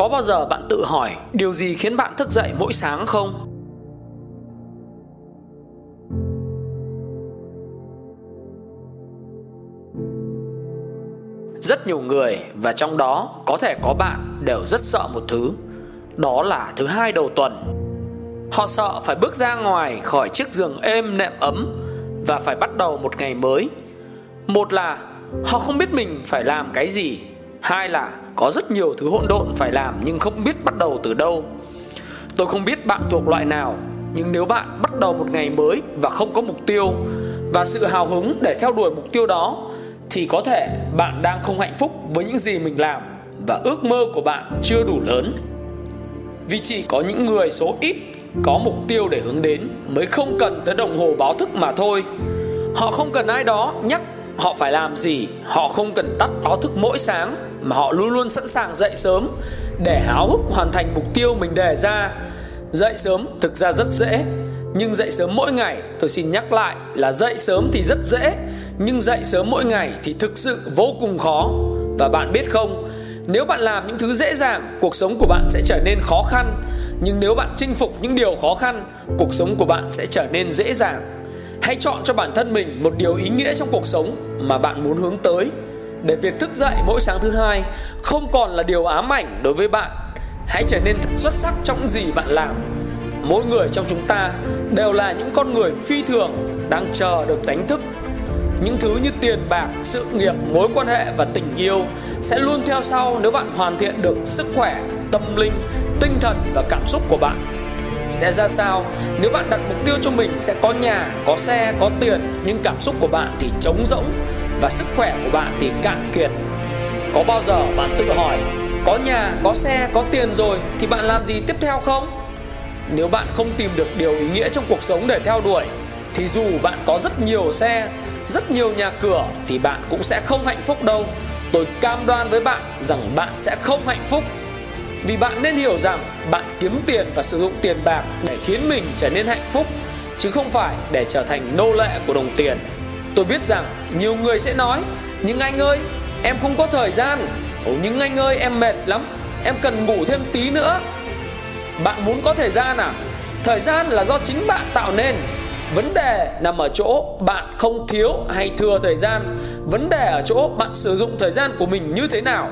Có bao giờ bạn tự hỏi điều gì khiến bạn thức dậy mỗi sáng không? Rất nhiều người, và trong đó có thể có bạn, đều rất sợ một thứ. Đó là thứ hai đầu tuần. Họ sợ phải bước ra ngoài khỏi chiếc giường êm nệm ấm Và phải bắt đầu một ngày mới. Một là họ không biết mình phải làm cái gì. Hai là có rất nhiều thứ hỗn độn phải làm nhưng không biết bắt đầu từ đâu. Tôi không biết bạn thuộc loại nào, Nhưng nếu bạn bắt đầu một ngày mới và không có mục tiêu Và sự hào hứng để theo đuổi mục tiêu đó, Thì có thể bạn đang không hạnh phúc với những gì mình làm Và ước mơ của bạn chưa đủ lớn. Vì chỉ có những người số ít có mục tiêu để hướng đến Mới không cần tới đồng hồ báo thức mà thôi. Họ không cần ai đó nhắc họ phải làm gì, Họ không cần tắt báo thức mỗi sáng mà họ luôn luôn sẵn sàng dậy sớm để háo hức hoàn thành mục tiêu mình đề ra. Dậy sớm thực ra rất dễ, nhưng dậy sớm mỗi ngày, tôi xin nhắc lại là dậy sớm thì rất dễ, nhưng dậy sớm mỗi ngày thì thực sự vô cùng khó. Và bạn biết không, nếu bạn làm những thứ dễ dàng, cuộc sống của bạn sẽ trở nên khó khăn, nhưng nếu bạn chinh phục những điều khó khăn, cuộc sống của bạn sẽ trở nên dễ dàng. Hãy chọn cho bản thân mình một điều ý nghĩa trong cuộc sống mà bạn muốn hướng tới để việc thức dậy mỗi sáng thứ hai không còn là điều ám ảnh đối với bạn. Hãy trở nên thật xuất sắc trong những gì bạn làm. Mỗi người trong chúng ta đều là những con người phi thường đang chờ được đánh thức. Những thứ như tiền bạc, sự nghiệp, mối quan hệ và tình yêu sẽ luôn theo sau nếu bạn hoàn thiện được sức khỏe, tâm linh, tinh thần và cảm xúc của bạn. Sẽ ra sao? Nếu bạn đặt mục tiêu cho mình sẽ có nhà, có xe, có tiền, nhưng cảm xúc của bạn thì trống rỗng và sức khỏe của bạn thì cạn kiệt. Có bao giờ bạn tự hỏi, có nhà, có xe, có tiền rồi thì bạn làm gì tiếp theo không? Nếu bạn không tìm được điều ý nghĩa trong cuộc sống để theo đuổi, thì dù bạn có rất nhiều xe, rất nhiều nhà cửa thì bạn cũng sẽ không hạnh phúc đâu. Tôi cam đoan với bạn rằng bạn sẽ không hạnh phúc. Vì bạn nên hiểu rằng bạn kiếm tiền và sử dụng tiền bạc để khiến mình trở nên hạnh phúc, chứ không phải để trở thành nô lệ của đồng tiền. Tôi biết rằng nhiều người sẽ nói, Nhưng anh ơi, em không có thời gian. Ồ, nhưng anh ơi, em mệt lắm, Em cần ngủ thêm tí nữa. Bạn muốn có thời gian à? Thời gian là do chính bạn tạo nên. Vấn đề nằm ở chỗ bạn không thiếu hay thừa thời gian. Vấn đề ở chỗ bạn sử dụng thời gian của mình như thế nào.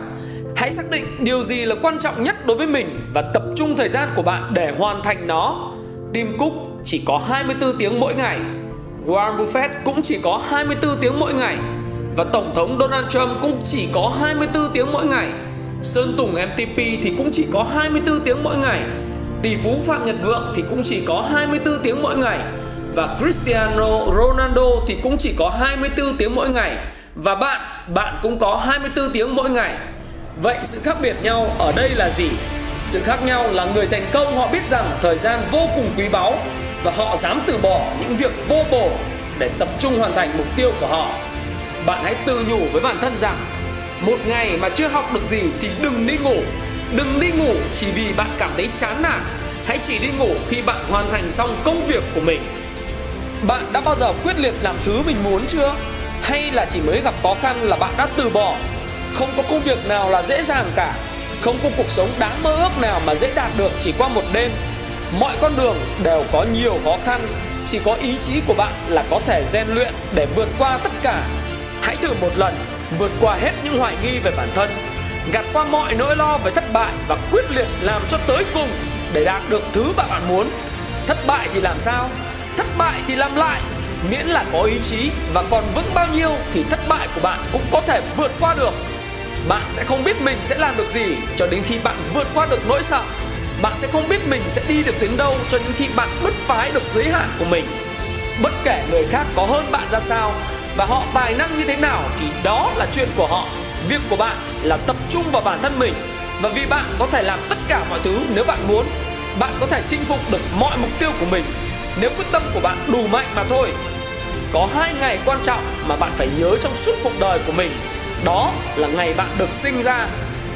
Hãy xác định điều gì là quan trọng nhất đối với mình Và tập trung thời gian của bạn để hoàn thành nó. Tim Cook chỉ có 24 tiếng mỗi ngày. Warren Buffett cũng chỉ có 24 tiếng mỗi ngày và Tổng thống Donald Trump cũng chỉ có 24 tiếng mỗi ngày. Sơn Tùng MTP thì cũng chỉ có 24 tiếng mỗi ngày. Tỷ phú Phạm Nhật Vượng thì cũng chỉ có 24 tiếng mỗi ngày. Và Cristiano Ronaldo thì cũng chỉ có 24 tiếng mỗi ngày. Và bạn, bạn cũng có 24 tiếng mỗi ngày. Vậy sự khác biệt nhau ở đây là gì? Sự khác nhau là người thành công họ biết rằng thời gian vô cùng quý báu và họ dám từ bỏ những việc vô bổ để tập trung hoàn thành mục tiêu của họ. Bạn hãy tự nhủ với bản thân rằng, một ngày mà chưa học được gì thì đừng đi ngủ. Đừng đi ngủ chỉ vì bạn cảm thấy chán nản. Hãy chỉ đi ngủ khi bạn hoàn thành xong công việc của mình. Bạn đã bao giờ quyết liệt làm thứ mình muốn chưa? Hay là chỉ mới gặp khó khăn là bạn đã từ bỏ? Không có công việc nào là dễ dàng cả. Không có cuộc sống đáng mơ ước nào mà dễ đạt được chỉ qua một đêm mọi con đường đều có nhiều khó khăn. Chỉ có ý chí của bạn là có thể rèn luyện để vượt qua tất cả. Hãy thử một lần, vượt qua hết những hoài nghi về bản thân, gạt qua mọi nỗi lo về thất bại và quyết liệt làm cho tới cùng để đạt được thứ bạn muốn. Thất bại thì làm sao? Thất bại thì làm lại. Miễn là có ý chí và còn vững bao nhiêu thì thất bại của bạn cũng có thể vượt qua được. Bạn sẽ không biết mình sẽ làm được gì cho đến khi bạn vượt qua được nỗi sợ bạn sẽ không biết mình sẽ đi được đến đâu cho đến khi bạn bứt phá được giới hạn của mình. Bất kể người khác có hơn bạn ra sao và họ tài năng như thế nào thì đó là chuyện của họ. Việc của bạn là tập trung vào bản thân mình và vì bạn có thể làm tất cả mọi thứ nếu bạn muốn, bạn có thể chinh phục được mọi mục tiêu của mình. Nếu quyết tâm của bạn đủ mạnh mà thôi, có hai ngày quan trọng mà bạn phải nhớ trong suốt cuộc đời của mình. Đó là ngày bạn được sinh ra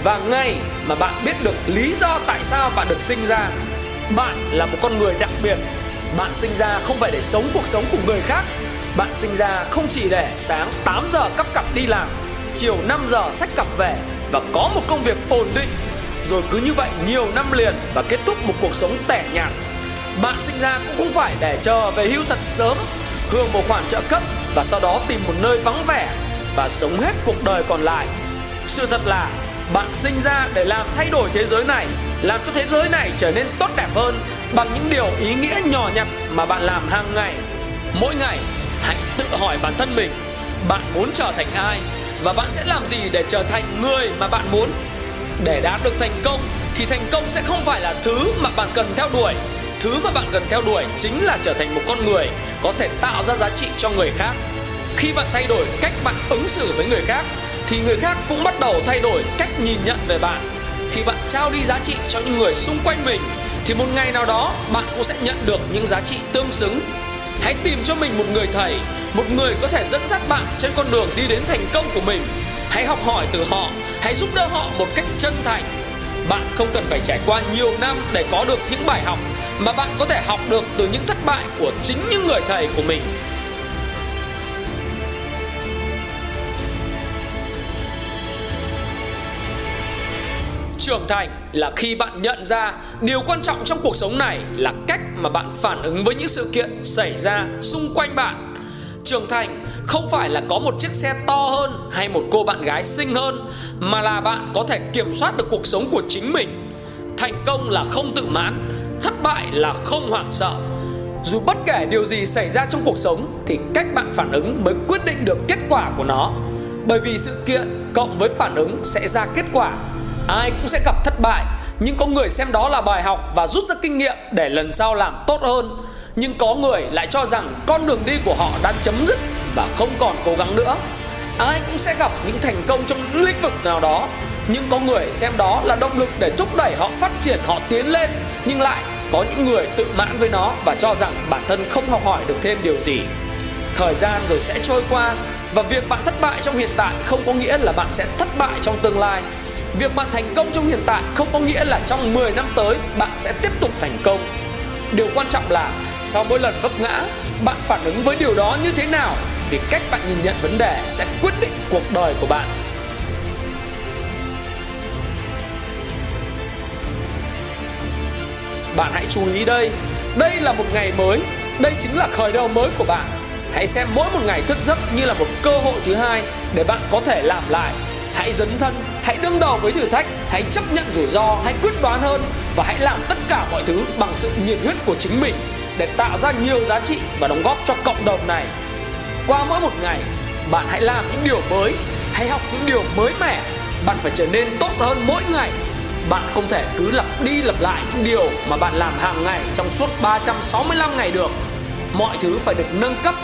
và ngày mà bạn biết được lý do tại sao bạn được sinh ra bạn là một con người đặc biệt bạn sinh ra không phải để sống cuộc sống của người khác bạn sinh ra không chỉ để sáng 8 giờ cắp cặp đi làm chiều 5 giờ sách cặp về và có một công việc ổn định rồi cứ như vậy nhiều năm liền và kết thúc một cuộc sống tẻ nhạt. Bạn sinh ra cũng không phải để chờ về hưu thật sớm, hưởng một khoản trợ cấp và sau đó tìm một nơi vắng vẻ và sống hết cuộc đời còn lại. Sự thật là bạn sinh ra để làm thay đổi thế giới này, làm cho thế giới này trở nên tốt đẹp hơn bằng những điều ý nghĩa nhỏ nhặt mà bạn làm hàng ngày. Mỗi ngày, hãy tự hỏi bản thân mình, bạn muốn trở thành ai và bạn sẽ làm gì để trở thành người mà bạn muốn. Để đạt được thành công thì thành công sẽ không phải là thứ mà bạn cần theo đuổi. Thứ mà bạn cần theo đuổi chính là trở thành một con người có thể tạo ra giá trị cho người khác. Khi bạn thay đổi cách bạn ứng xử với người khác thì người khác cũng bắt đầu thay đổi cách nhìn nhận về bạn. Khi bạn trao đi giá trị cho những người xung quanh mình thì một ngày nào đó bạn cũng sẽ nhận được những giá trị tương xứng. Hãy tìm cho mình một người thầy, một người có thể dẫn dắt bạn trên con đường đi đến thành công của mình. Hãy học hỏi từ họ, hãy giúp đỡ họ một cách chân thành. Bạn không cần phải trải qua nhiều năm để có được những bài học mà bạn có thể học được từ những thất bại của chính những người thầy của mình trưởng thành là khi bạn nhận ra điều quan trọng trong cuộc sống này là cách mà bạn phản ứng với những sự kiện xảy ra xung quanh bạn. Trưởng thành không phải là có một chiếc xe to hơn hay một cô bạn gái xinh hơn, mà là bạn có thể kiểm soát được cuộc sống của chính mình. Thành công là không tự mãn, thất bại là không hoảng sợ. Dù bất kể điều gì xảy ra trong cuộc sống thì cách bạn phản ứng mới quyết định được kết quả của nó. Bởi vì sự kiện cộng với phản ứng sẽ ra kết quả ai cũng sẽ gặp thất bại. Nhưng có người xem đó là bài học và rút ra kinh nghiệm để lần sau làm tốt hơn. Nhưng có người lại cho rằng con đường đi của họ đã chấm dứt và không còn cố gắng nữa. Ai cũng sẽ gặp những thành công trong những lĩnh vực nào đó. Nhưng có người xem đó là động lực để thúc đẩy họ phát triển, họ tiến lên, nhưng lại có những người tự mãn với nó và cho rằng bản thân không học hỏi được thêm điều gì. Thời gian rồi sẽ trôi qua và việc bạn thất bại trong hiện tại không có nghĩa là bạn sẽ thất bại trong tương lai. Việc bạn thành công trong hiện tại không có nghĩa là trong 10 năm tới bạn sẽ tiếp tục thành công. Điều quan trọng là sau mỗi lần vấp ngã, bạn phản ứng với điều đó như thế nào vì cách bạn nhìn nhận vấn đề sẽ quyết định cuộc đời của bạn. Bạn hãy chú ý đây, đây là một ngày mới, đây chính là khởi đầu mới của bạn. Hãy xem mỗi một ngày thức giấc như là một cơ hội thứ hai để bạn có thể làm lại hãy dấn thân hãy đương đầu với thử thách, hãy chấp nhận rủi ro, hãy quyết đoán hơn và hãy làm tất cả mọi thứ bằng sự nhiệt huyết của chính mình để tạo ra nhiều giá trị và đóng góp cho cộng đồng này. Qua mỗi một ngày, bạn hãy làm những điều mới, hãy học những điều mới mẻ. Bạn phải trở nên tốt hơn mỗi ngày. Bạn không thể cứ lặp đi lặp lại những điều mà bạn làm hàng ngày trong suốt 365 ngày được. Mọi thứ phải được nâng cấp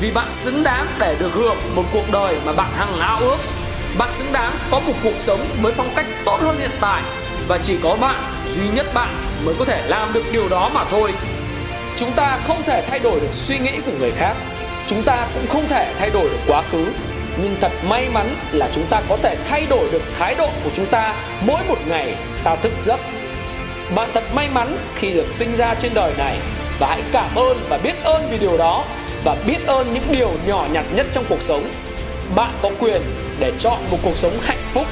vì bạn xứng đáng để được hưởng một cuộc đời mà bạn hằng ao ước bạn xứng đáng có một cuộc sống với phong cách tốt hơn hiện tại và chỉ có bạn, duy nhất bạn mới có thể làm được điều đó mà thôi. Chúng ta không thể thay đổi được suy nghĩ của người khác, chúng ta cũng không thể thay đổi được quá khứ, nhưng thật may mắn là chúng ta có thể thay đổi được thái độ của chúng ta mỗi một ngày ta thức giấc. Bạn thật may mắn khi được sinh ra trên đời này và hãy cảm ơn và biết ơn vì điều đó và biết ơn những điều nhỏ nhặt nhất trong cuộc sống. Bạn có quyền để chọn một cuộc sống hạnh phúc.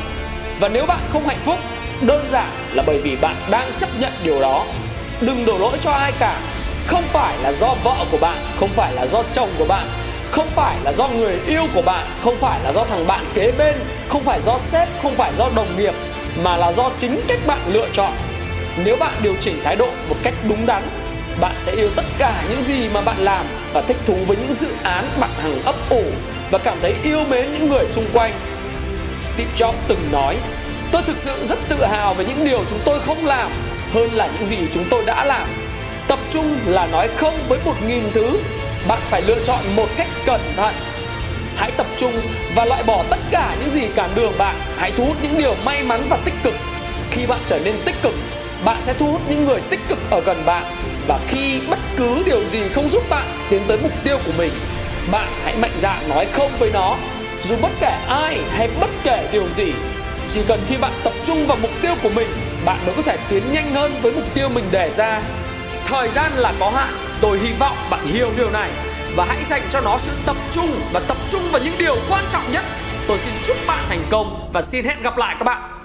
Và nếu bạn không hạnh phúc, đơn giản là bởi vì bạn đang chấp nhận điều đó. Đừng đổ lỗi cho ai cả. Không phải là do vợ của bạn, không phải là do chồng của bạn, không phải là do người yêu của bạn, không phải là do thằng bạn kế bên, không phải do sếp, không phải do đồng nghiệp, mà là do chính cách bạn lựa chọn. Nếu bạn điều chỉnh thái độ một cách đúng đắn, bạn sẽ yêu tất cả những gì mà bạn làm và thích thú với những dự án bạn hằng ấp ủ và cảm thấy yêu mến những người xung quanh. Steve Jobs từng nói, tôi thực sự rất tự hào về những điều chúng tôi không làm hơn là những gì chúng tôi đã làm. Tập trung là nói không với một nghìn thứ, bạn phải lựa chọn một cách cẩn thận. Hãy tập trung và loại bỏ tất cả những gì cản đường bạn. Hãy thu hút những điều may mắn và tích cực. Khi bạn trở nên tích cực, bạn sẽ thu hút những người tích cực ở gần bạn và khi bất cứ điều gì không giúp bạn tiến tới mục tiêu của mình, bạn hãy mạnh dạn nói không với nó. Dù bất kể ai hay bất kể điều gì, chỉ cần khi bạn tập trung vào mục tiêu của mình, bạn mới có thể tiến nhanh hơn với mục tiêu mình đề ra. Thời gian là có hạn, tôi hy vọng bạn hiểu điều này. Và hãy dành cho nó sự tập trung và tập trung vào những điều quan trọng nhất. Tôi xin chúc bạn thành công và xin hẹn gặp lại các bạn.